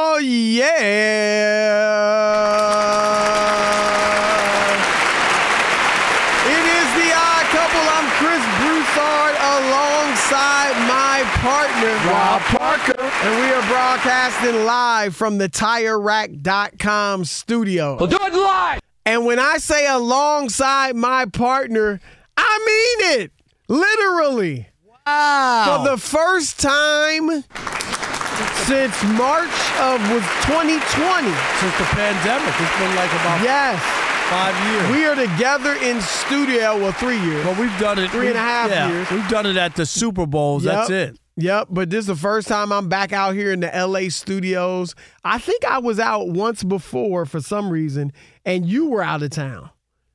Oh, yeah. It is the odd couple. I'm Chris Broussard alongside my partner, Rob Parker. And we are broadcasting live from the TireRack.com studio. We'll do it live. And when I say alongside my partner, I mean it. Literally. Wow. For the first time since March of was 2020. Since the pandemic, it's been like about Yes. five years. We are together in studio. Well, three years. well, we've done it Three and a half yeah, years. We've done it at the Super Bowls. That's it. Yep, but this is the first time I'm back out here in the LA studios. I think I was out once before for some reason, and you were out of town,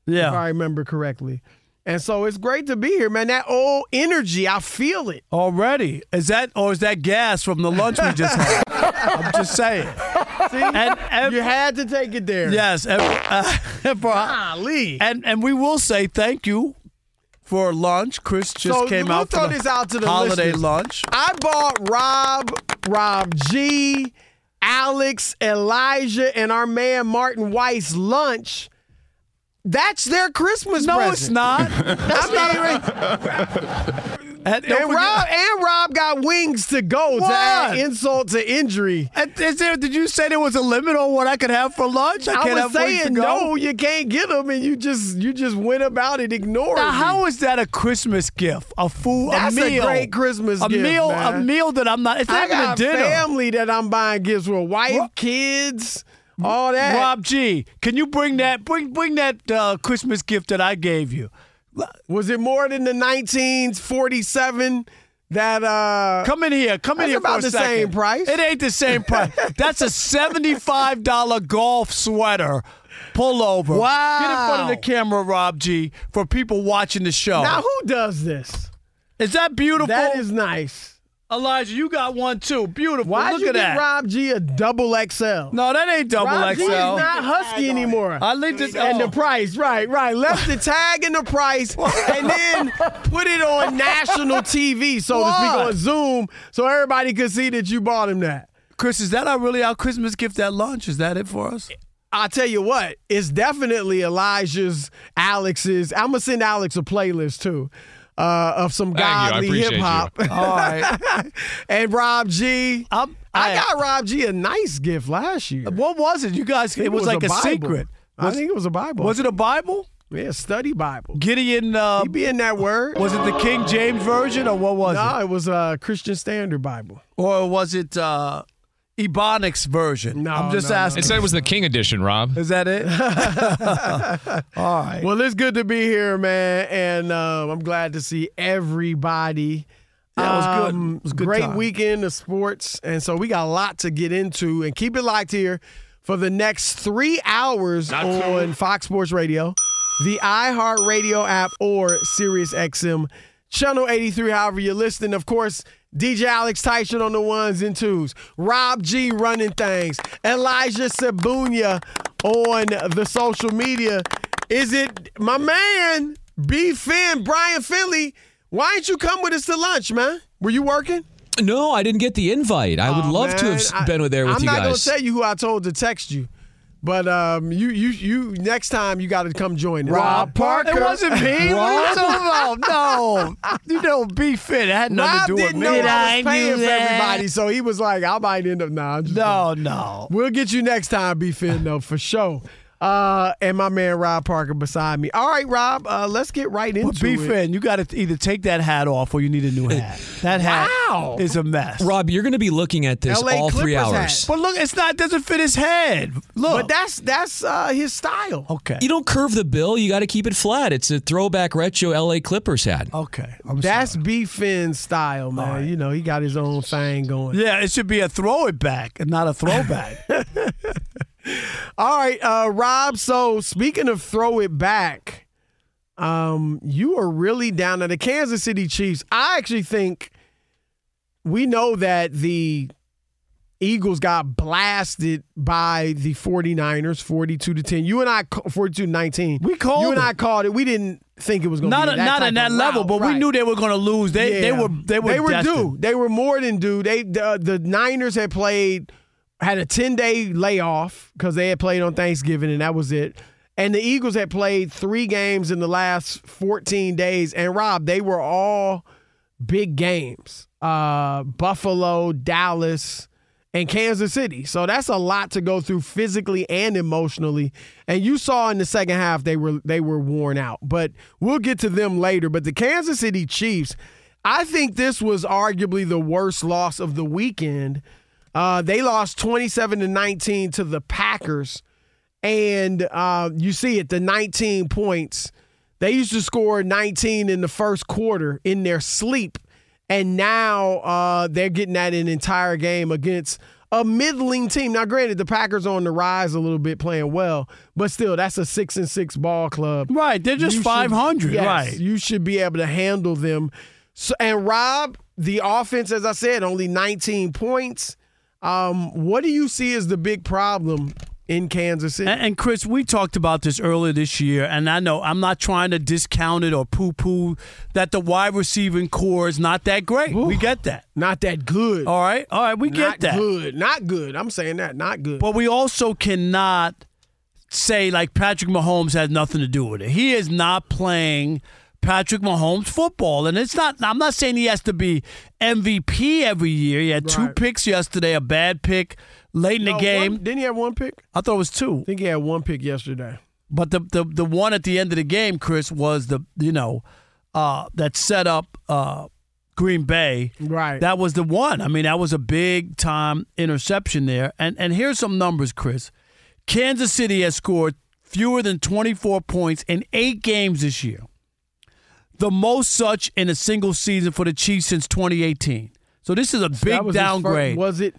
Yeah. if I remember correctly. And so it's great to be here, man. That old energy, I feel it. Already. Is that or is that gas from the lunch we just had? I'm just saying. See, And, and you had to take it there. yes, and, uh, for- Golly. and and we will say thank you for lunch. Chris just So came we'll out throw this out to the holiday listeners. lunch. I bought Rob, Rob G, Alex, Elijah, and our man Martin Weiss lunch. That's their Christmas No, present. it's not. That's not don't And forget- Rob and Rob got wings to go to add What? insult to injury. Is there, did you say there was a limit on what I could have for lunch? I, I, can't was have wings to saying go? no, you can't get them, and you just you just went about it ignoring. Now, me. how is that a Christmas gift? A food, That's a a meal, great Christmas a gift, meal, man. a meal that I'm not. It's not I even got a dinner. family that I'm buying gifts for, wife, Ro- kids, all that. Rob G, can you bring that? Bring bring that uh, Christmas gift that I gave you. Was it more than the 1947 that uh Come in here. Come in here about the second. same price. It ain't the same price. That's a seventy-five dollar golf sweater pullover. Wow. Get in front of the camera, Rob G, for people watching the show. Now who does this? is that beautiful? That is nice. Elijah. You got one too. Beautiful. Why'd Look you at that. Rob G a double XL? no, that ain't double Rob G XL. is not husky anymore. I leave this and the oh. price, right, right. Left the tag and the price, and then put it on national TV, so to speak, on Zoom, so everybody could see that you bought him that. Chris, is that our really our Christmas gift at lunch? Is that it for us? I'll tell you what, it's definitely Elijah's, Alex's. I'm gonna send Alex a playlist too. Uh, of some Thank godly hip hop. All right. and Rob G. I'm- I I- got Rob G a nice gift last year. What was it? You guys, it, think was, like a, Bible. secret. I Was, think it was a Bible. was it a Bible? Yeah, study Bible. Gideon. Uh, He be in that word. was it the King James version or what was no, it? it was a uh, Christian Standard Bible. Or was it uh, Ebonics version? No, I'm just no, no. asking. It said it was the King edition, Rob. Is that it? All right. Well, it's good to be here, man, and um, I'm glad to see everybody. Yeah, it was good. Um, It was a good great time. weekend of sports, and so we got a lot to get into. And keep it locked here for the next three hours on Fox Sports Radio, the iHeartRadio app, or SiriusXM channel 83. However you're listening, of course. DJ Alex Tyson on the ones and twos. Rob G running things. Elijah Sabunia on the social media. Is it my man, B. Finn, Brian Finley? Why didn't you come with us to lunch, man? Were you working? No, I didn't get the invite. I would Oh, love to have I- been with there with I'm you not guys. gonna tell you who I told to text you, but um, you you you next time you got to come join us. Rob Parker. It wasn't me. What are you talking about? No. You know, be fit. It had nothing Rob to do with didn't me. know I was paying for everybody, so he was like, "I might end up now." No, no. We'll get you next time, B Finn, though, for sure. Uh, and my man Rob Parker beside me. All right, Rob, uh, let's get right into But be it. fair, you got to either take that hat off or you need a new hat. That hat Wow. is a mess. Rob, you're going to be looking at this LA all three hours. hat. But look, it's not it doesn't fit his head. Look. But that's that's uh, his style. okay. You don't curve the bill. You got to keep it flat. It's a throwback retro LA Clippers hat. Okay. I'm That's sorry. B Finn's style, man. You know, he got his own thing going. Yeah, it should be a throw it back and not a throwback. All right, uh, Rob. So speaking of throw it back, um, you are really down to the Kansas City Chiefs. I actually think we know that the Eagles got blasted by the 49ers 42 to 10. You and I ca- 42 to 19. We called You and it. I called it. We didn't think it was going to not be a, that not at that level, but we knew they were going to lose. They they were they were they were destined. due. They were more than due. They the, the Niners had played had a ten day layoff because they had played on Thanksgiving and that was it. And the Eagles had played three games in the last fourteen days. And Rob, they were all big games. Uh, Buffalo, Dallas, and Kansas City. So that's a lot to go through physically and emotionally. And you saw in the second half they were they were worn out. But we'll get to them later. But the Kansas City Chiefs, I think this was arguably the worst loss of the weekend. Uh, they lost 27 to 19 to the Packers. And uh, you see it, the 19 points. They used to score 19 in the first quarter in their sleep. And now uh, they're getting that an entire game against a middling team. Now, granted, the Packers are on the rise a little bit, playing well, but still, that's a six and six ball club. Right, they're just should- 500, yes, right. You should be able to handle them. So, and Rob, the offense, as I said, only 19 points. Um, what do you see as the big problem in Kansas City? And, Chris, we talked about this earlier this year, and I know I'm not trying to discount it or poo-poo that the wide receiving core is not that great. We get that. Not that good. All right, all right, we not get that. good. Not good. I'm saying that. Not good. But we also cannot say like Patrick Mahomes has nothing to do with it. He is not playing Patrick Mahomes football, and it's not. I'm not saying he has to be MVP every year. He had two picks yesterday, a bad pick late in No, the game. one- didn't he have one pick? I thought it was two. I think he had one pick yesterday. But the, the the one at the end of the game, Chris, was the you know uh, that set up uh, Green Bay. Right. That was the one. I mean, that was a big time interception there. And and here's some numbers, Chris. Kansas City has scored fewer than 24 points in eight games this year. The most such in a single season for the Chiefs since 2018. So this is a big was his fir- downgrade, was it?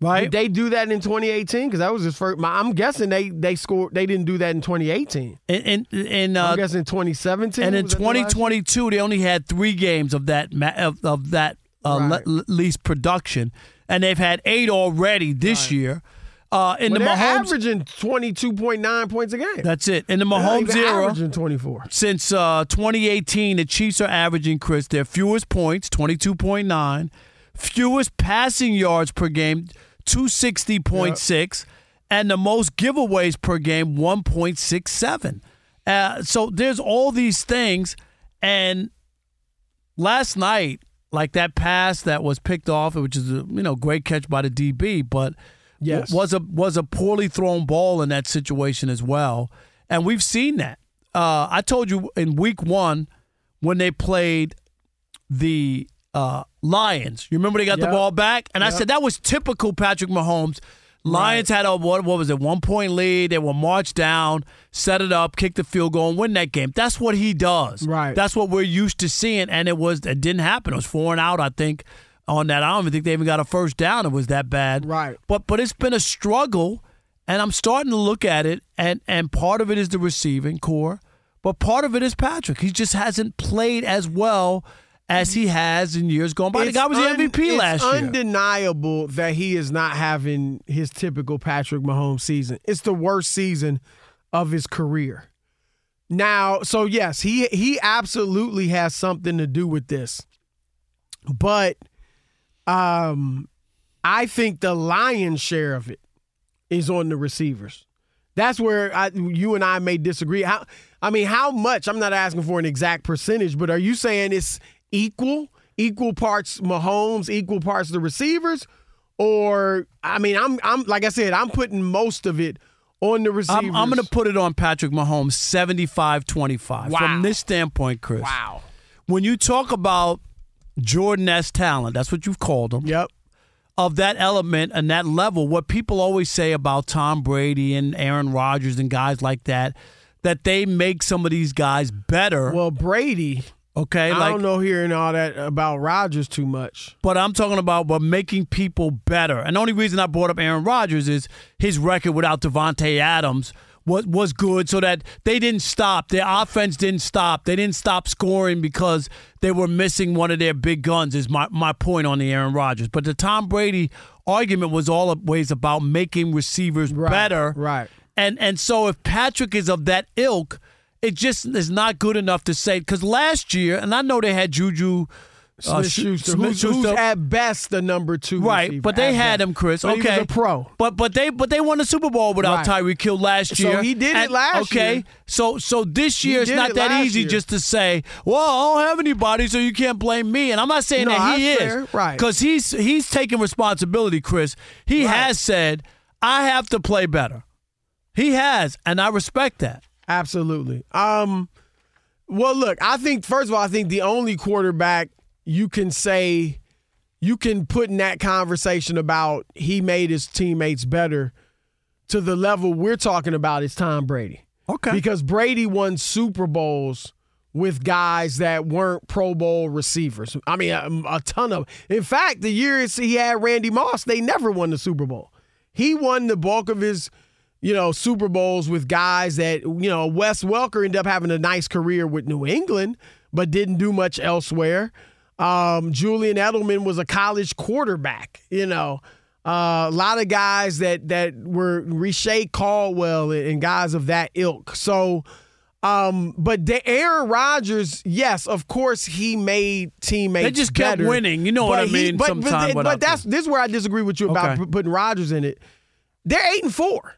right? Did they do that in 2018? Because that was his first. my- I'm guessing they they scored. They didn't do that in 2018. and and, and uh, I'm guessing 2017. And in Was the 2022, they only had three games of that ma- of, of that uh, Right. le- least production, and they've had eight already this year. Uh, in Well, the Mahomes, averaging 22.9 points a game. that's it. In the Mahomes era, averaging 24. since uh, 2018, the Chiefs are averaging, Chris, their fewest points, 22.9, fewest passing yards per game, 260.6, and the most giveaways per game, 1.67. Uh, so there's all these things. And last night, like that pass that was picked off, which is a you know great catch by the DB, but Yes. was a was a poorly thrown ball in that situation as well. And we've seen that uh, I told you in week one when they played the uh, Lions. You remember they got Yep. the ball back, and I said that was typical Patrick Mahomes. Lions had a what, what was it one point lead. They will march down, set it up, kick the field goal, and win that game. That's what he does. Right. That's what we're used to seeing, and it was it didn't happen. It was four and out, I think, on that. I don't even think they even got a first down. It was that bad. Right. But but it's been a struggle, and I'm starting to look at it, and and part of it is the receiving core, but part of it is Patrick. He just hasn't played as well as he has in years gone by. The guy was the MVP last year. It's undeniable that he is not having his typical Patrick Mahomes season. It's the worst season of his career. Now, so yes, he he absolutely has something to do with this. But um I think the lion's share of it is on the receivers. That's where I, you and I may disagree. How I mean, how much? I'm not asking for an exact percentage, but are you saying it's equal, equal parts Mahomes, equal parts the receivers, or I mean, I'm I'm like I said, I'm putting most of it on the receivers. I'm, I'm going to put it on Patrick Mahomes 75 25. Wow. From this standpoint, Chris. wow. When you talk about Jordan S. talent, that's what you've called him, Yep. of that element and that level, what people always say about Tom Brady and Aaron Rodgers and guys like that, that they make some of these guys better. Well, Brady, okay, I like, don't know hearing all that about Rodgers too much. but I'm talking about but making people better. And the only reason I brought up Aaron Rodgers is his record without Davante Adams was was good, so that they didn't stop. Their offense didn't stop. They didn't stop scoring because they were missing one of their big guns. Is my my point on the Aaron Rodgers. But the Tom Brady argument was always about making receivers Right, better. right. And and so if Patrick is of that ilk, it just is not good enough to say because last year, and I know they had Juju. Uh, Smith Schuster, Smith who's, who's at best the number two, Right, receiver, but they had best. him, Chris. But okay, he was a pro. But but they but they won the Super Bowl without Right. Tyreek Hill last So year. he did it last okay, year. Okay, so so this year it's not it that easy year. just to say, well, I don't have anybody, so you can't blame me. And I'm not saying No, that he is. Right. Because he's he's taking responsibility, Chris. He Right. has said, I have to play better. He has, and I respect that. Absolutely. Um, well, look, I think first of all, I think the only quarterback you can say you can put in that conversation about he made his teammates better to the level we're talking about is Tom Brady. Okay. Because Brady won Super Bowls with guys that weren't Pro Bowl receivers. I mean, a, a ton of. In fact, the years he had Randy Moss, they never won the Super Bowl. He won the bulk of his, you know, Super Bowls with guys that, you know, Wes Welker ended up having a nice career with New England, but didn't do much elsewhere. Um, Julian Edelman was a college quarterback, you know. Uh, a lot of guys that that were Reche Caldwell and guys of that ilk. So, um, but the Aaron Rodgers, yes, of course, he made teammates. They just kept better. winning. You know what I mean But, sometime but, but that's this is where I disagree with you about Okay. putting Rodgers in it. They're eight and four.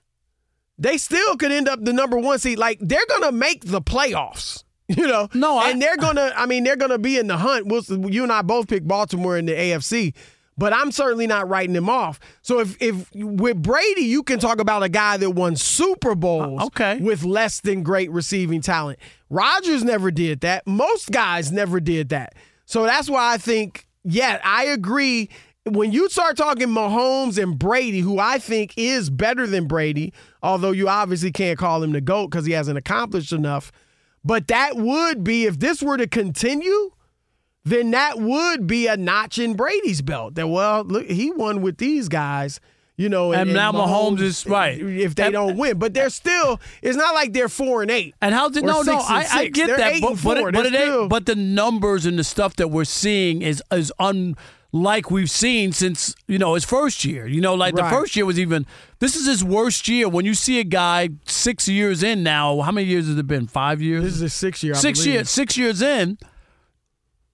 They still could end up the number one seed. Like they're gonna make the playoffs. You know, No, I- and they're gonna. I mean, they're gonna be in the hunt. We'll, you and I both picked Baltimore in the AFC, but I'm certainly not writing them off. So if if with Brady, you can talk about a guy that won Super Bowls, Uh, okay. with less than great receiving talent. Rodgers never did that. Most guys never did that. So that's why I think, yeah, I agree. When you start talking Mahomes and Brady, who I think is better than Brady, although you obviously can't call him the GOAT because he hasn't accomplished enough. But that would be, if this were to continue, then that would be a notch in Brady's belt. That, well, look, he won with these guys. You know, And now Mahomes is- right. If they And- don't win, but they're still. It's not like they're four and eight. And how did no no I, I get They're that but but, it, but, it still- but the numbers and the stuff that we're seeing is is unlike we've seen since you know his first year. You know, like Right. the first year was even this is his worst year. When you see a guy six years in now, how many years has it been? Five years. This is a six year. Six years. Six years in,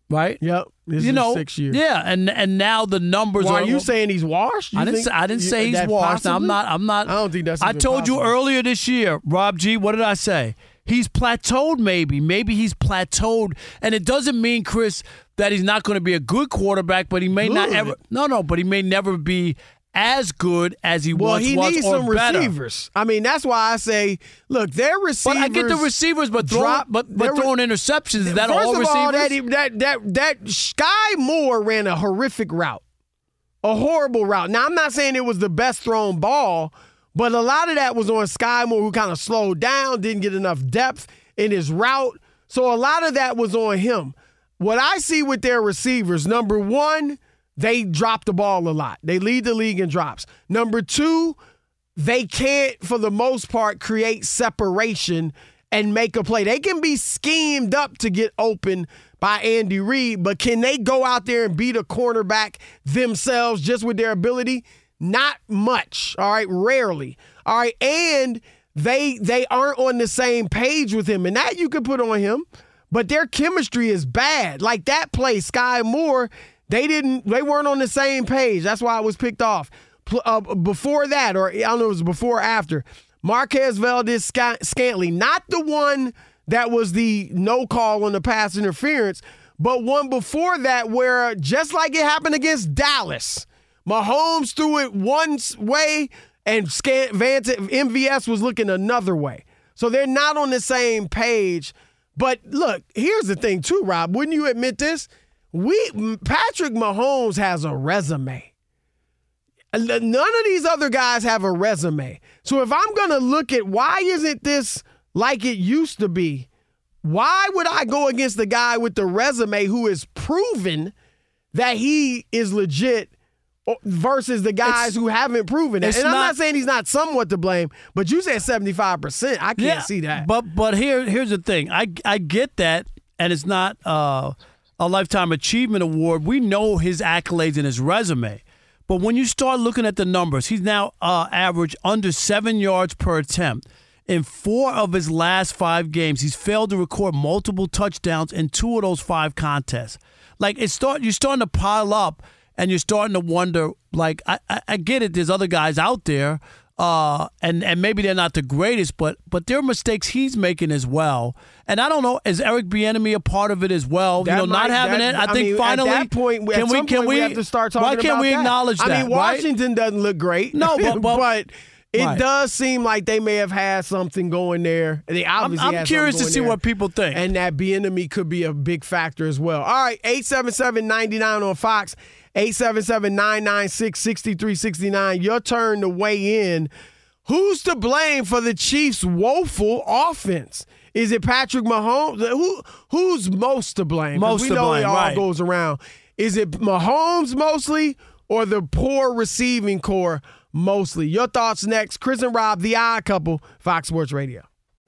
right? Yep. This you is know, six years. yeah, and and now the numbers are. are you saying he's washed? You I didn't. Say, I didn't say he's washed. I'm not. I'm not. I don't think that's. I told you earlier this year, Rob G. What did I say? He's plateaued. Maybe. Maybe he's plateaued, and it doesn't mean Chris that he's not going to be a good quarterback, but he may not ever. No, no, but he may never be as good as he well, once he was needs some better. receivers. I mean, that's why I say, look, their receivers. But I get the receivers, but throwing, drop- but, but re- throwing interceptions is that First all of receivers? all, that, that that that Sky Moore ran a horrific route, a horrible route. Now I'm not saying it was the best thrown ball, but a lot of that was on Sky Moore, who kind of slowed down, didn't get enough depth in his route. So a lot of that was on him. What I see with their receivers, number one, they drop the ball a lot. They lead the league in drops. Number two, they can't, for the most part, create separation and make a play. They can be schemed up to get open by Andy Reid, but can they go out there and beat a cornerback themselves just with their ability? Not much. All right, rarely. All right, and they they aren't on the same page with him, and that you could put on him. But their chemistry is bad. Like that play, Sky Moore, they didn't, they weren't on the same page. That's why I was picked off. Uh, before that, or I don't know, it was before or after. Marquez Valdes Sca- Scantling, not the one that was the no call on the pass interference, but one before that where just like it happened against Dallas, Mahomes threw it one way and Scan- Vance, MVS was looking another way. So they're not on the same page. But look, here's the thing too, Rob. Wouldn't you admit this? We Patrick Mahomes has a resume. None of these other guys have a resume. So if I'm going to look at why isn't this like it used to be, why would I go against the guy with the resume who is proven that he is legit versus the guys It's- who haven't proven it? And I'm not not- saying he's not somewhat to blame, but you said 75%. I can't Yeah, see that. But but here here's the thing. I I get that, and it's not uh, a lifetime achievement award. We know his accolades and his resume. But when you start looking at the numbers, he's now uh, averaged under seven yards per attempt. In four of his last five games, he's failed to record multiple touchdowns in two of those five contests. Like it's start, you're starting to pile up, and you're starting to wonder. Like I, I, I get it. There's other guys out there, uh, and and maybe they're not the greatest, but but there are mistakes he's making as well. And I don't know, is Eric Bieniemy a part of it as well? That you know, not having that- it. I, I think mean, finally, at that point, can we can we, we have to start talking Why can't we acknowledge that? I mean, right? Washington doesn't look great. No, but- but- it Right. does seem like they may have had something going there. They I'm, I'm curious to see going what people think. And Bieniemy could be a big factor as well. All right, 877-99 on Fox, 877-996-6369. Your turn to weigh in. Who's to blame for the Chiefs' woeful offense? Is it Patrick Mahomes? Who who's most to blame? Most we to know blame, it all right. goes around. Is it Mahomes mostly or the poor receiving core mostly? Your thoughts next. Chris and Rob, the odd couple, Fox Sports Radio.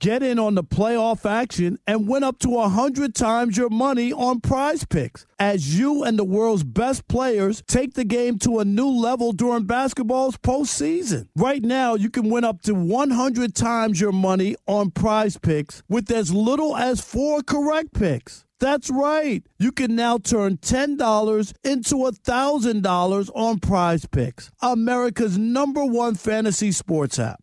Get in on the playoff action and win up to 100 times your money on prize picks as you and the world's best players take the game to a new level during basketball's postseason. Right now, you can win up to 100 times your money on prize picks with as little as four correct picks. That's right. You can now turn $10 into $1,000 on prize picks, America's number one fantasy sports app.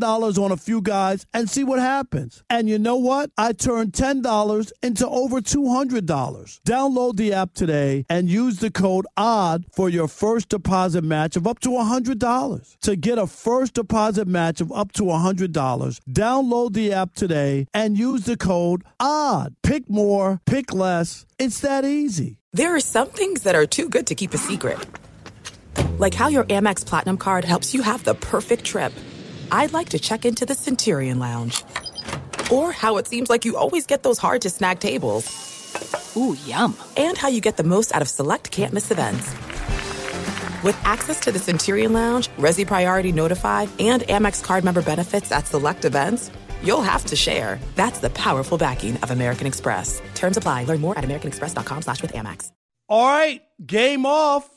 $10 on a few guys and see what happens. And you know what? I turned $10 into over $200. Download the app today and use the code ODD for your first deposit match of up to $100. To get a first deposit match of up to $100, download the app today and use the code ODD. Pick more, pick less. It's that easy. There are some things that are too good to keep a secret. Like how your Amex Platinum card helps you have the perfect trip. I'd like to check into the Centurion Lounge. Or how it seems like you always get those hard to snag tables. Ooh, yum. And how you get the most out of select can't miss events. With access to the Centurion Lounge, Resy Priority Notify, and Amex card member benefits at select events, you'll have to share. That's the powerful backing of American Express. Terms apply. Learn more at americanexpress.com slash with Amex. All right, game off.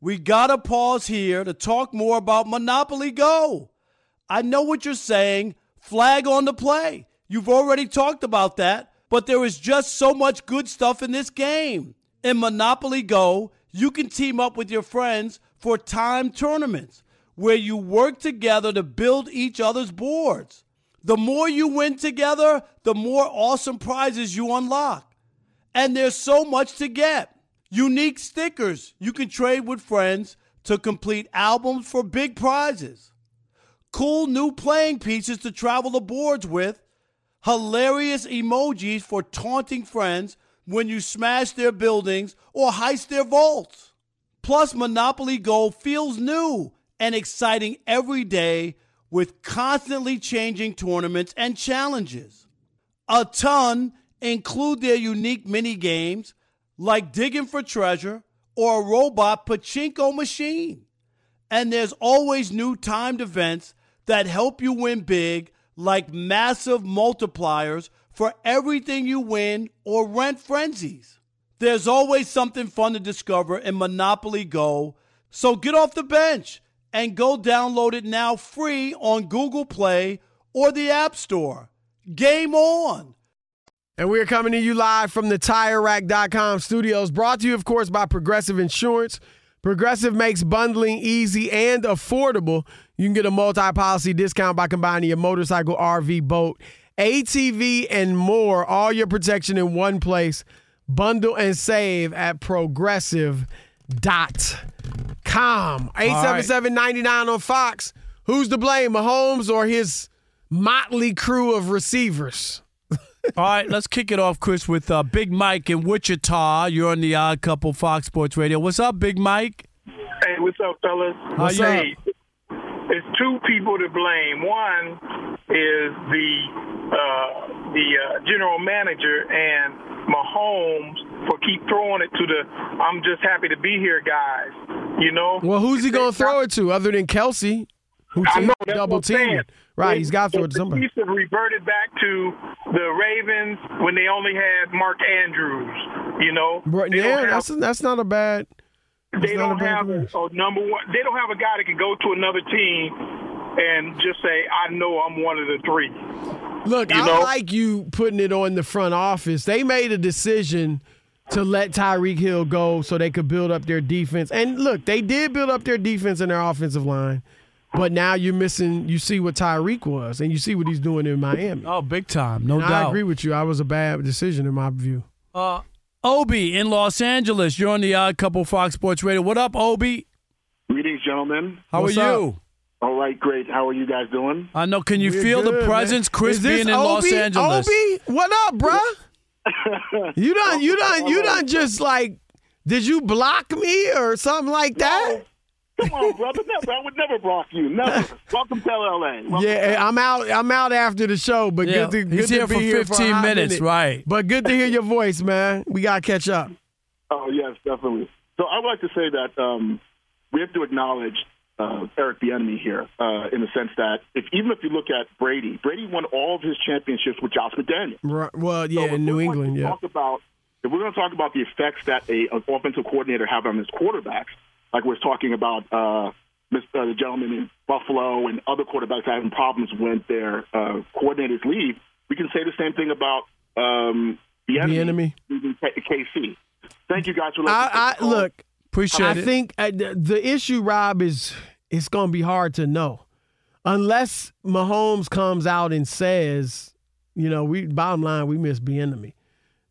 We got to pause here to talk more about Monopoly Go. I know what you're saying. Flag on the play. You've already talked about that, but there is just so much good stuff in this game. In Monopoly Go, you can team up with your friends for time tournaments where you work together to build each other's boards. The more you win together, the more awesome prizes you unlock. And there's so much to get. Unique stickers you can trade with friends to complete albums for big prizes. Cool new playing pieces to travel the boards with. Hilarious emojis for taunting friends when you smash their buildings or heist their vaults. Plus, Monopoly Go feels new and exciting every day with constantly changing tournaments and challenges. A ton include their unique mini games like digging for treasure or a robot pachinko machine. And there's always new timed events that help you win big, like massive multipliers for everything you win or rent frenzies. There's always something fun to discover in Monopoly Go, so get off the bench and go download it now free on Google Play or the App Store. Game on! And we are coming to you live from the TireRack.com studios, brought to you, of course, by Progressive Insurance. Progressive makes bundling easy and affordable. You can get a multi policy discount by combining your motorcycle, RV, boat, ATV, and more. All your protection in one place. Bundle and save at progressive.com. 877 99 on Fox. Who's to blame, Mahomes or his motley crew of receivers? All right, let's kick it off, Chris, with uh, Big Mike in Wichita. You're on the Odd Couple Fox Sports Radio. What's up, Big Mike? Hey, what's up, fellas? How you Hey, It's two people to blame. One is the uh, the uh, general manager and Mahomes for keep throwing it to the "I'm just happy to be here" guys. You know. Well, who's he going to throw it to other than Kelce, who I team, know, double what teaming? Right, he's got to throw it to The somebody. Chiefs have reverted back to the Ravens when they only had Mark Andrews. You know. Right, yeah, have- that's that's not a bad. they don't bad have a, a number one. They don't have a guy that can go to another team and just say, "I know I'm one of the three. Look, You I know? like you putting it on the front office. They made a decision to let Tyreek Hill go so they could build up their defense. And look, they did build up their defense and their offensive line. But now you're missing. You see what Tyreek was, and you see what he's doing in Miami. Oh, big time, no And doubt. I agree with you. I was a bad decision in my view. Uh, Obi in Los Angeles. You're on the Odd Couple Fox Sports Radio. What up, Obi? Greetings, gentlemen. How What's are up? you? All right, great. How are you guys doing? I know. Can you We're feel good, the man. presence, Chris being in Los Angeles? Obi, what up, bruh? You done, you done, you done just like, did you block me or something like that? Come on, brother. Never. I would never block you. Never. Welcome to LA. Welcome Yeah, I'm out. I'm out after the show, but Yeah, good to he's good to here be for here 15 a hot minutes, minute. right. But good to hear your voice, man. We gotta catch up. Oh yes, definitely. So I would like to say that um, we have to acknowledge uh, Eric Bieniemy here, uh, in the sense that if even if you look at Brady, Brady won all of his championships with Josh McDaniel. Right, well, yeah, So in New England, yeah. Talk about if we're going to talk about the effects that a an offensive coordinator have on his quarterbacks, like we're talking about uh, Mr. Uh, the gentleman in Buffalo and other quarterbacks having problems when their uh, coordinators leave, we can say the same thing about um, Bieniemy, leaving K- KC. Thank you guys for listening. I, I look. Appreciate I it. I think uh, the, the issue, Rob, is it's going to be hard to know. unless Mahomes comes out and says, you know, we bottom line we miss Bieniemy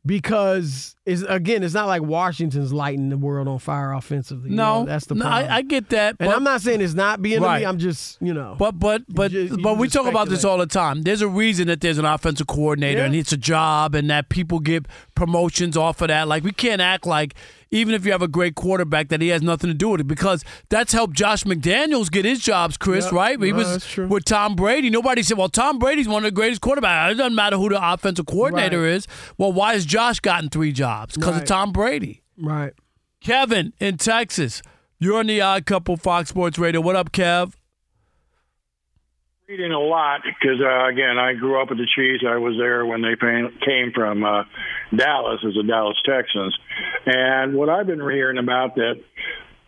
because it's again it's not like Washington's lighting the world on fire offensively. you No, know, that's the no, problem. I, I get that. and but- I'm not saying it's not being Right. I'm just you know. But but but ju- you but we just talk about this all the time. There's a reason that there's an offensive coordinator Yeah. and it's a job and that people get promotions off of that. Like we can't act like even if you have a great quarterback that he has nothing to do with it because that's helped Josh McDaniels get his jobs, Chris, Yeah. right? He No, was with Tom Brady. Nobody said, "Well, Tom Brady's one of the greatest quarterbacks." It doesn't matter who the offensive coordinator Right. is. Well, why has Josh gotten three jobs? Because Right. of Tom Brady. right. Kevin in Texas. You're on the Odd Couple Fox Sports Radio. What up, Kev? Reading a lot because uh, again, I grew up with the Chiefs. I was there when they came from uh, Dallas as the Dallas Texans, and what I've been hearing about that.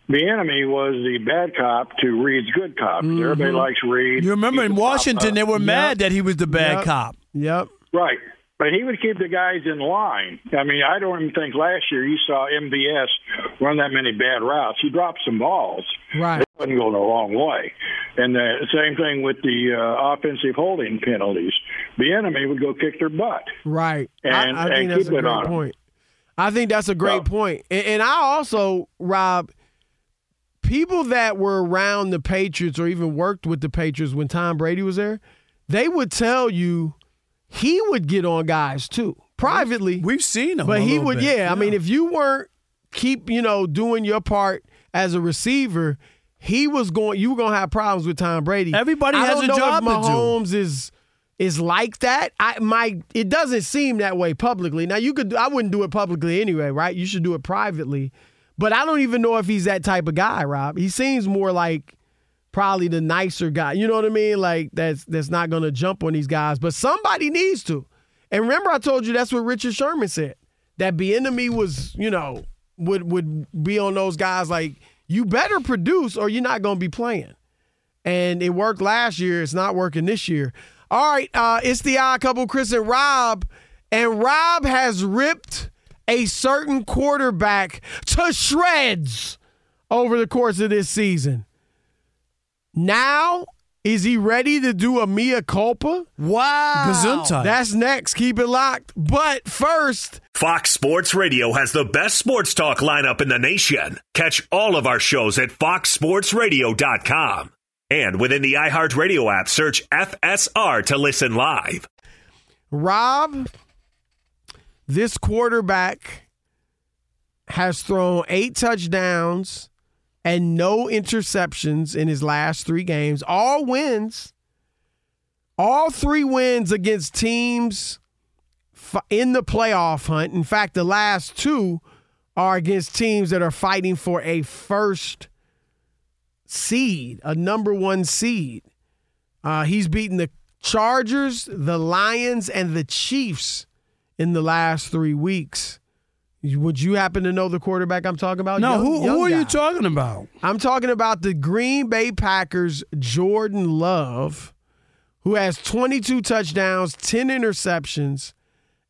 Bieniemy was the bad cop to Reid's good cop. Everybody likes Reed. Mm-hmm. You remember He's in Washington, they uh, were mad that he was the bad Yep. cop. Yep. Right. But he would keep the guys in line. I mean, I don't even think last year you saw MVS run that many bad routes. He dropped some balls. Right. It wasn't going the wrong way. And the same thing with the uh, offensive holding penalties. Bieniemy would go kick their butt. Right. And- I, I think that's a great point. I think that's a great point. And, and I also, Rob, people that were around the Patriots or even worked with the Patriots when Tom Brady was there, they would tell you he would get on guys too privately. We've seen him, but he would. bit, Yeah, I mean, if you weren't keep you know doing your part as a receiver, he was going. You were going to have problems with Tom Brady. Everybody I has a job if to do. Mahomes is is like that. I my it doesn't seem that way publicly. Now you could I wouldn't do it publicly anyway, right? You should do it privately. But I don't even know if he's that type of guy, Rob. He seems more like probably the nicer guy. You know what I mean? Like that's that's not to jump on these guys, but somebody needs to. And remember I told you that's what Richard Sherman said. That Bieniemy was, you know, would would be on those guys like you better produce or you're not to be playing and it worked last year. It's not working this year. All right, uh, it's the odd couple, Chris and Rob, and Rob has ripped a certain quarterback to shreds over the course of this season. Now, is he ready to do a mea culpa? Wow. Gesundheit. That's next. Keep it locked. But first, Fox Sports Radio has the best sports talk lineup in the nation. Catch all of our shows at foxsportsradio.com. And within the iHeartRadio app, search FSR to listen live. Rob, this quarterback has thrown eight touchdowns and no interceptions in his last three games. All wins. All three wins against teams in the playoff hunt. In fact, the last two are against teams that are fighting for a first seed, a number one seed. Uh, he's beaten the Chargers, the Lions, and the Chiefs in the last three weeks. Would you happen to know the quarterback I'm talking about? No, Young- who, young who are guy. you talking about? I'm talking about the Green Bay Packers, Jordan Love, who has 22 touchdowns, 10 interceptions,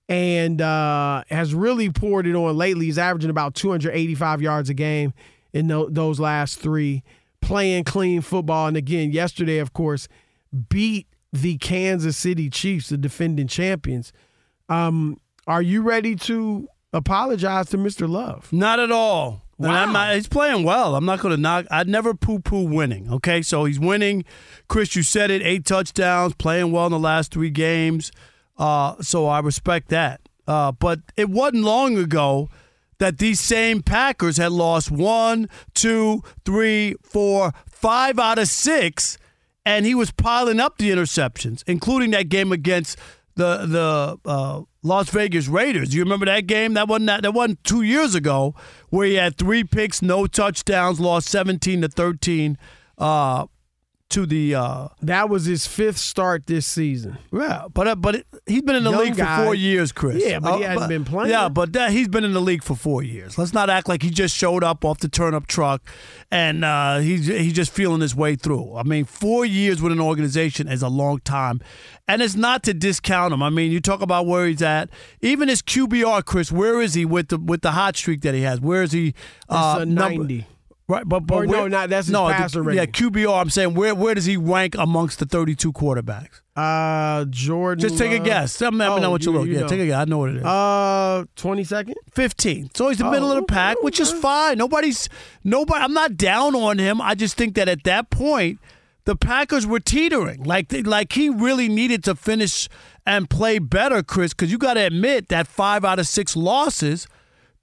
and uh, has really poured it on lately. He's averaging about 285 yards a game in tho- those last three, playing clean football. And again, yesterday, of course, beat the Kansas City Chiefs, the defending champions. Um, are you ready to apologize to Mr. Love? Not at all. I'm not, he's playing well. I'm not going to knock. I'd never poo poo winning. Okay, so he's winning. Chris, you said it. Eight touchdowns, playing well in the last three games. Uh, so I respect that. Uh, but it wasn't long ago that these same Packers had lost one, two, three, four, five out of six, and he was piling up the interceptions, including that game against the the uh, Las Vegas Raiders. You remember that game? That wasn't that, that wasn't two years ago, where he had three picks, no touchdowns, lost seventeen to thirteen. Uh, to the uh, that was his fifth start this season. Yeah, but uh, but it, he's been in the Young league guy. for four years, Chris. Yeah, but he Uh, hadn't been playing. Yeah, but that, he's been in the league for four years. Let's not act like he just showed up off the turnip truck and uh, he's he's just feeling his way through. I mean, four years with an organization is a long time, and it's not to discount him. I mean, you talk about where he's at. Even his QBR, Chris, where is he with the with the hot streak that he has? Where is he? It's a number- 90. Right, but, but no, not- that's no, the- passer Yeah. QBR. I'm saying where where does he rank amongst the 32 quarterbacks? Uh, Jordan. Just take a guess. Let me, Oh, know what you, you- look. you yeah, know. take a guess. I know what it is. Uh, twenty second. 15. So he's the Oh, middle of the pack, okay, which is fine. Nobody's nobody. I'm not down on him. I just think that at that point, the Packers were teetering. Like they, like he really needed to finish and play better, Chris. Because you got to admit that five out of six losses,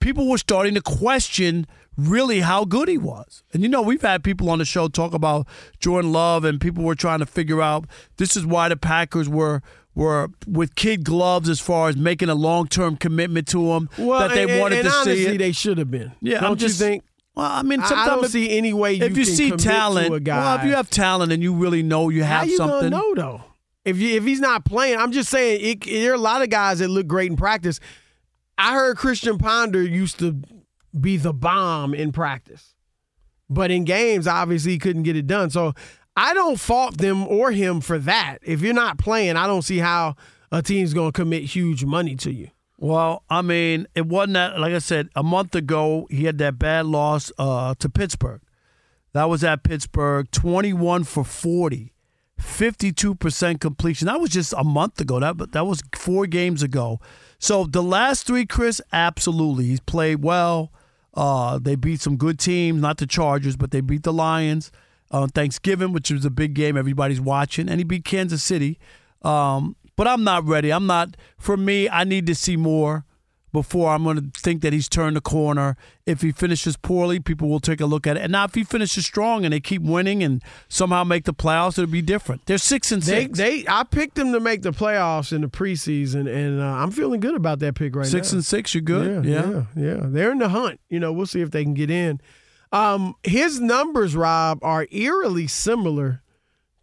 people were starting to question really how good he was. And you know, we've had people on the show talk about Jordan Love, and people were trying to figure out this is why the Packers were were with kid gloves as far as making a long term commitment to him Well, that they and, wanted and to honestly, see. It. they should have been. Yeah, don't I'm just you think? Well, I mean, I- I don't if- see any way you if you can see talent, a guy. well, if you have talent and you really know you have How you something, know though? If you if he's not playing, I'm just saying it, there are a lot of guys that look great in practice. I heard Christian Ponder used to be the bomb in practice, but in games, obviously, he couldn't get it done. So I don't fault them or him for that. If you're not playing, I don't see how a team's going to commit huge money to you. Well, I mean, it wasn't that. Like I said, a month ago, he had that bad loss uh, to Pittsburgh. That was at Pittsburgh, twenty-one for 40, 52 percent completion. That was just a month ago. That that was four games ago. So the last three, Chris, absolutely, he's played well. Uh, they beat some good teams, not the Chargers, but they beat the Lions on Thanksgiving, which was a big game everybody's watching, and he beat Kansas City. Um, but I'm not ready. I'm not. For me, I need to see more before I'm going to think that he's turned the corner. If he finishes poorly, people will take a look at it. And now, if he finishes strong and they keep winning and somehow make the playoffs, it'll be different. They're six and They, six. they, I picked them to make the playoffs in the preseason, and uh, I'm feeling good about that pick right Six now. and six, you're good. Yeah, Yeah. yeah, yeah. They're in the hunt. You know, we'll see if they can get in. Um, his numbers, Rob, are eerily similar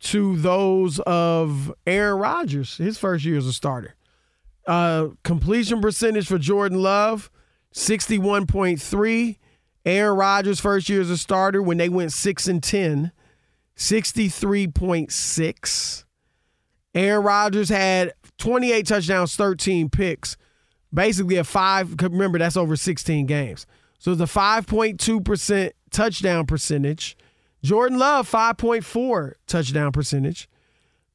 to those of Aaron Rodgers, his first year as a starter. Uh, completion percentage for Jordan Love, 61.3. Aaron Rodgers' first year as a starter when they went 6 and 10, 63.6. Aaron Rodgers had 28 touchdowns, 13 picks. Basically a 5 remember that's over 16 games. So it's a 5.2% touchdown percentage. Jordan Love 5.4 touchdown percentage.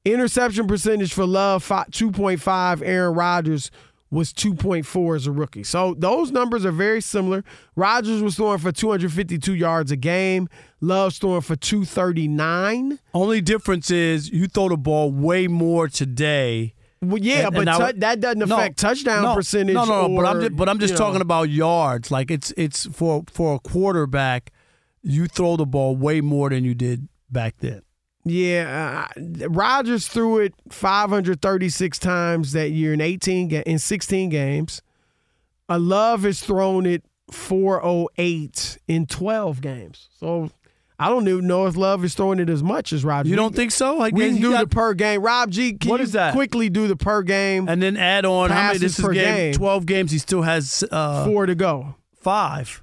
Interception percentage for Love 2.5. Aaron Rodgers was 2.4 as a rookie. So those numbers are very similar. Rodgers was throwing for 252 yards a game. Love's throwing for 239. Only difference is you throw the ball way more today. Well, yeah, And- but and I- tou- that doesn't No, affect touchdown no, percentage. No, no, no. but I'm just, but I'm just you know. talking about yards. Like it's it's for for a quarterback, you throw the ball way more than you did back then. Yeah, uh, Rodgers threw it 536 times that year in 18 ga- in 16 games. Uh, Love has thrown it 408 in 12 games. So I don't even know if Love is throwing it as much as Rodgers. You don't think so? Like, we can do got- the per game. Rob G, can What you is that? quickly do the per game? And then add on how many this is per game, game. twelve games. He still has uh, Four to go. five.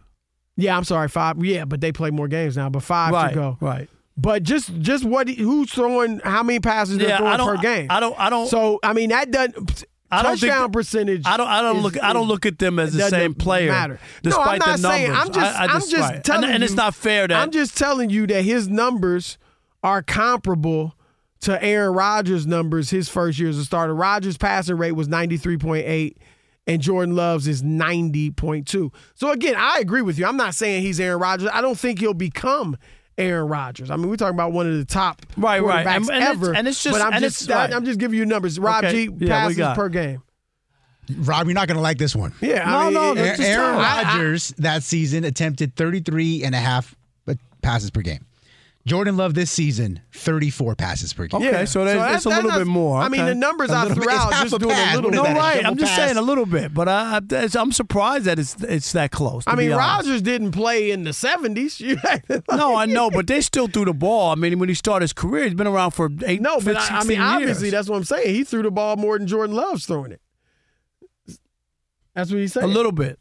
Yeah, I'm sorry, five. Yeah, but they play more games now, but five right, to go. right. But just just what who's throwing how many passes they're throwing per game? I don't- I don't- So I mean that doesn't I don't think touchdown that- percentage. I don't. I don't is- look. I don't look at them as the same player. Matter. Despite no, I'm not the saying. numbers. I'm just. I, am just, telling and, and you. it's not fair that I'm just telling you that his numbers are comparable to Aaron Rodgers' numbers his first year as a starter. Rodgers' passing rate was 93.8 and Jordan Love's is 90.2. So again, I agree with you. I'm not saying he's Aaron Rodgers. I don't think he'll become Aaron Rodgers. I mean, we're talking about one of the top Right, right. quarterbacks And- and it's- ever. and it's just- but I'm and just it's- right. I'm just giving you numbers. Rob Okay. G Yeah, we passes got- per game. Rob, you're not going to like this one. Yeah, No, I mean, no, it- that's Aaron Aaron I- I- Rodgers that season attempted 33 and a half passes per game. Jordan Love this season, 34 passes per game. Okay, Yeah. so there's- that- it's a little does- bit more. I mean, the numbers A I little threw bit. It's out just doing pass. a little What is No, bit. that, a right. I'm just pass? saying a little bit, but I, I, I'm surprised that it's it's that close. I mean, be. Rodgers didn't play in the 70s. You acted like- No, I know, but they still threw the ball. I mean, when he started his career, he's been around for eight, No, but 15, I, I 16 mean, obviously, years. that's what I'm saying. He threw the ball more than Jordan Love's throwing it. That's what he's saying. a little bit.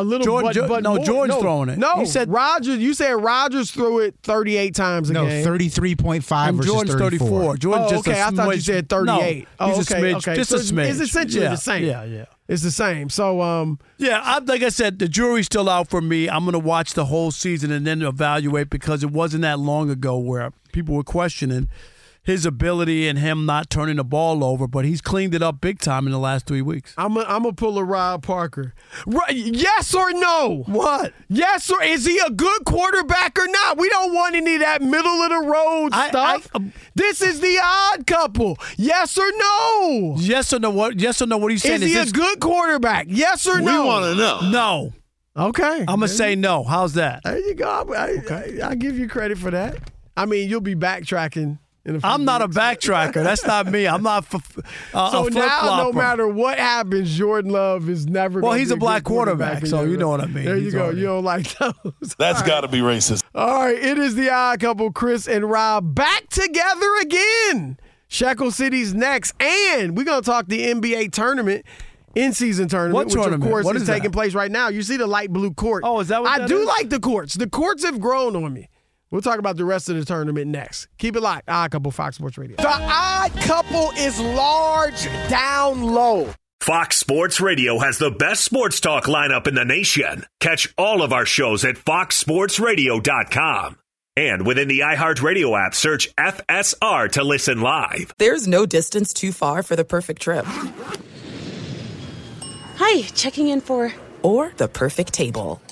A little, Jordan- but, Jo- but no, more- Jordan's no, throwing it. No, He said- Rodgers. You said Rodgers threw it 38 times a No, game. 33.5 And versus Jordan's 34. 34. Jordan's oh, just okay. I thought you said 38. No, oh, he's okay, a smidge. okay. Just so a smidge. It's essentially yeah, the same. Yeah, yeah. It's the same. So, um, Yeah, I, like I said, the jury's still out for me. I'm going to watch the whole season and then evaluate because it wasn't that long ago where people were questioning his ability and him not turning the ball over, but he's cleaned it up big time in the last three weeks. I'm gonna I'm pull a Rob Parker. Right, yes or no? What? Yes or is he a good quarterback or not? We don't want any of that middle of the road I- stuff. I- um, this is the odd couple. Yes or no? Yes or no? What? Yes or no? What are you saying? Is he a good quarterback? Yes or no? We want to know. No. Okay. I'm gonna say no. How's that? There you go. I, I, I give you credit for that. I mean, you'll be backtracking. In a few I'm not a backtracker. That's not me. I'm not. f- Uh, So a now, no matter what happens, Jordan Love is never. Well, gonna he's be a black quarterback quarterback, so you know what I mean. There you He's go. already- You don't like those. That's got to be racist. All right, it is the odd couple, Chris and Rob, back together again. Shekel City's next, and we're gonna talk the NBA tournament. In season tournament, What which tournament? of course What is, is taking place right now. You see the light blue court. Oh, is that what I that do is? like the courts. The courts have grown on me. We'll talk about the rest of the tournament next. Keep it locked. Odd Couple, Fox Sports Radio. The Odd Couple is large down low. Fox Sports Radio has the best sports talk lineup in the nation. Catch all of our shows at foxsportsradio.com. And within the iHeartRadio app, search FSR to listen live. There's no distance too far for the perfect trip Hi, checking in for. or the perfect table.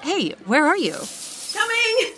Hey, where are you? Coming!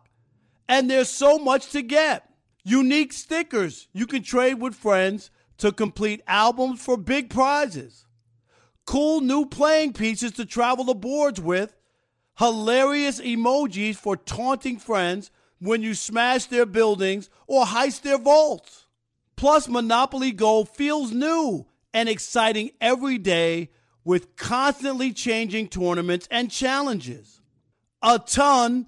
And there's so much to get. Unique stickers you can trade with friends to complete albums for big prizes. Cool new playing pieces to travel the boards with. Hilarious emojis for taunting friends when you smash their buildings or heist their vaults. Plus, Monopoly Go feels new and exciting every day with constantly changing tournaments and challenges. A ton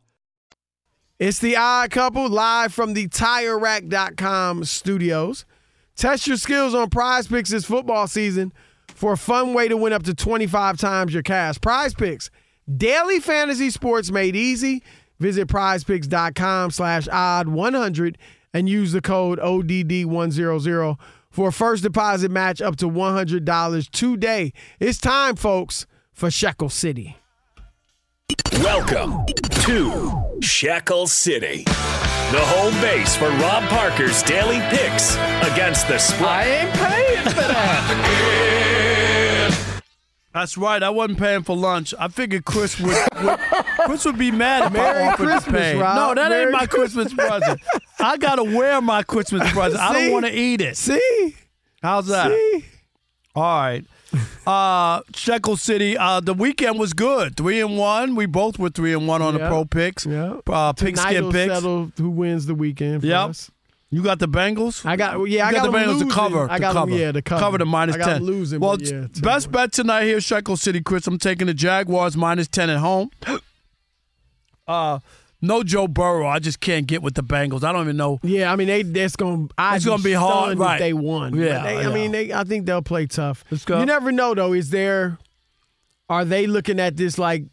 It's the odd couple live from the TireRack.com studios. Test your skills on Prize Picks this football season for a fun way to win up to 25 times your cash. Prize Picks, daily fantasy sports made easy. Visit prizepicks.com slash odd 100 and use the code ODD100 for a first deposit match up to $100 today. It's time, folks, for Shekel City. Welcome to Shekel City, the home base for Rob Parker's daily picks against the spread. I ain't paying for that. That's right. I wasn't paying for lunch. I figured Chris would, would Chris would be mad if Merry I offered Christmas, to pay. Rob. No, that Merry ain't my Christmas present. I gotta wear my Christmas present. I don't want to eat it. See? How's that? See? All right. Uh, Shekel City. Uh, the weekend was good. Three and one. We both were three and one on the pro picks. Yeah. Uh, pigskin picks. settle who wins the weekend. For Yep. us. You got the Bengals. I got yeah. You I got, the Bengals losing. to cover. I to got 'em- cover. yeah to cover. Cover the minus I got 10. 'em losing. well, but yeah, best bet tonight here, Shekel City, Chris. I'm taking the Jaguars minus 10 at home. Uh, no Joe Burrow. I just can't get with the Bengals. I don't even know. Yeah, I mean they. That's going. to It's gonna be hard, right. If they won. Yeah, they- I mean, they, I think they'll play tough. Let's go. You never know though. Is there? Are they looking at this like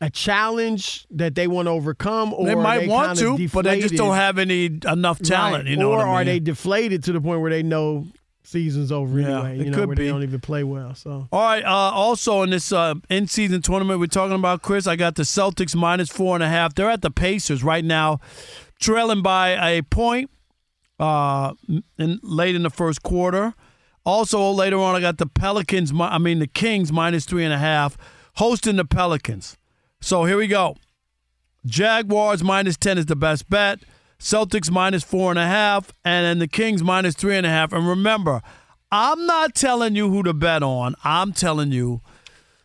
a challenge that they want to overcome, or they might they want to, but they just don't have any enough talent. Right. You know or what I are they deflated to the point where they know season's over Yeah, anyway? it You know, could where be. they don't even play well. So All right. Uh, also, in this uh, in-season tournament we're talking about, Chris, I got the Celtics minus four and a half. They're at the Pacers right now, trailing by a point. Uh, in late in the first quarter. Also, later on, I got the Pelicans. I mean, the Kings minus three and a half, hosting the Pelicans. So here we go. Jaguars minus ten is the best bet. Celtics minus four and a half, and then the Kings minus three and a half. And remember, I'm not telling you who to bet on. I'm telling you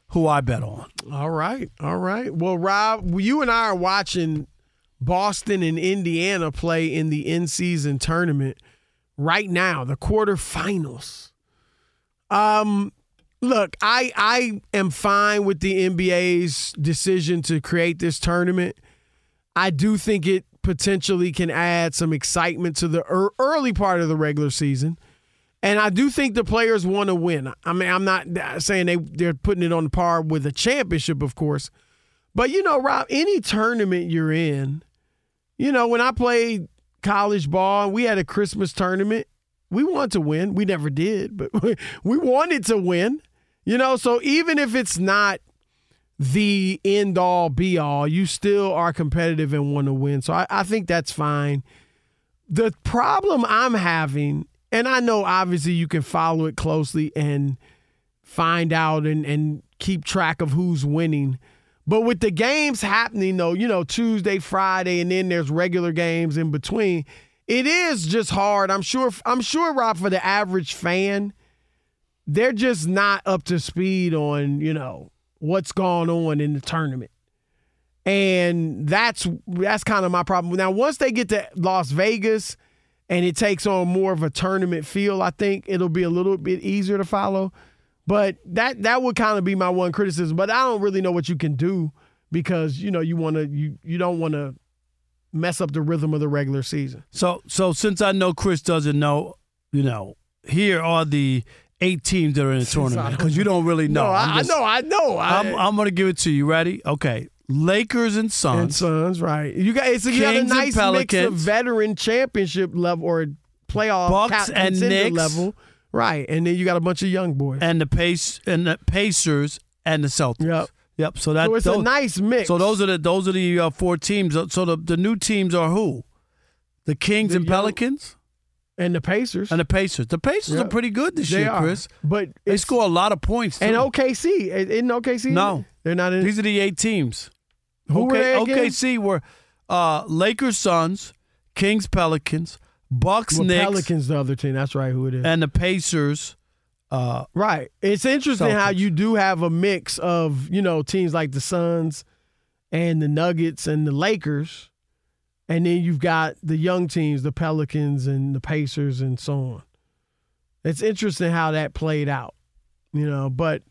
who I bet on. all right, all right. Well, Rob, you and I are watching Boston and Indiana play in the in-season tournament right now, the quarterfinals. Um, look, I I am fine with the NBA's decision to create this tournament. I do think it potentially can add some excitement to the ear- early part of the regular season. And I do think the players want to win. I mean, I'm not saying they they're putting it on par with a championship, of course. But you know, Rob, any tournament you're in, you know, when I played college ball, we had a Christmas tournament. We wanted to win. We never did, but we wanted to win. You know, so even if it's not the end all be all, you still are competitive and want to win. So I, I think that's fine. The problem I'm having, and I know obviously you can follow it closely and find out and, and keep track of who's winning. But with the games happening though, you know, Tuesday, Friday, and then there's regular games in between, it is just hard. I'm sure I'm sure Rob for the average fan, they're just not up to speed on, you know, what's going on in the tournament. And that's that's kind of my problem. Now, once they get to Las Vegas and it takes on more of a tournament feel, I think it'll be a little bit easier to follow. But that that would kind of be my one criticism. But I don't really know what you can do because you know you want to you you don't want to mess up the rhythm of the regular season. So, so since I know Chris doesn't know, you know, here are the eight teams that are in the tournament because you don't really know. No, I, just- I know, I know. I, I'm, I'm going to give it to you. Ready? Okay. Lakers and Suns. and Suns, right? You got it's you got a nice mix of veteran championship level or playoff Bucks and Knicks. level, right? And then you got a bunch of young boys. and the pace and the Pacers and the Celtics. Yep. Yep. So that so it's those, a nice mix. So those are the those are the uh, four teams. So the the new teams are who? The Kings The and young- Pelicans and the Pacers and the Pacers. The Pacers Yep. are pretty good this They year, are. Chris. but They score a lot of points. Too. and OKC in OKC. No. they're not in. These are the eight teams. Who were they again? OKC were uh, Lakers, Suns, Kings, Pelicans, Bucks, well, Knicks, Pelicans, the other team. That's right. Who it is? and the Pacers. Uh, Right. It's interesting how you do have a mix of, you know, teams like the Suns and the Nuggets and the Lakers. And then you've got the young teams, the Pelicans and the Pacers and so on. It's interesting how that played out, you know, but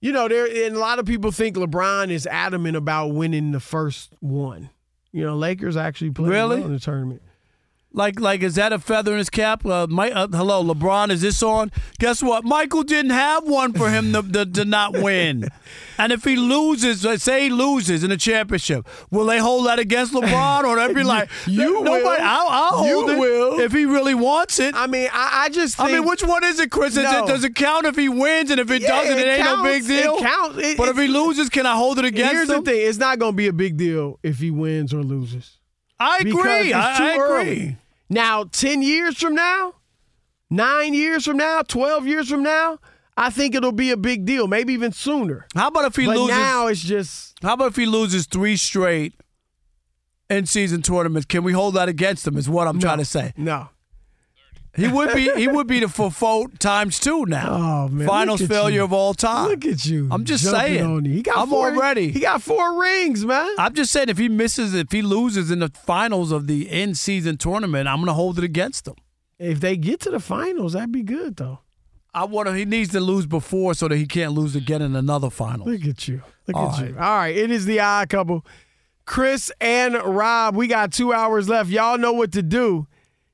you know, there and a lot of people think LeBron is adamant about winning the first one. You know, Lakers actually played Really? well in the tournament. Like, like, is that a feather in his cap? Uh, my, uh, hello, LeBron, is this on? Guess what? Michael didn't have one for him to, to, to not win. And if he loses, let's say he loses in the championship, will they hold that against LeBron? Or they'd be like, You nobody, will. I'll, I'll You hold it will. if he really wants it. I mean, I, I just think I mean, which one is it, Chris? Is No. it, does it count if he wins? And if it Yeah, doesn't, it, it ain't no big counts. It deal? counts. It- but if he loses, can I hold it against Here's him? the thing: it's not going to be a big deal if he wins or loses. I agree. it's I, I agree. Now, ten years from now, nine years from now, twelve years from now, I think it'll be a big deal. Maybe even sooner. How about if he but loses? now it's just How about if he loses three straight in season tournaments? Can we hold that against him? Is what I'm trying to say. no. He would be he would be the Fofo times two now. Oh man, finals failure you. of all time. Look at you. I'm just saying. He got I'm four, already. He got four rings, man. I'm just saying if he misses, if he loses in the finals of the end season tournament, I'm gonna hold it against him. If they get to the finals, that'd be good though. I want to. He needs to lose before so that he can't lose again in another final. Look at you. Look All at you. All right. It is the odd couple. Chris and Rob, we got two hours left. Y'all know what to do.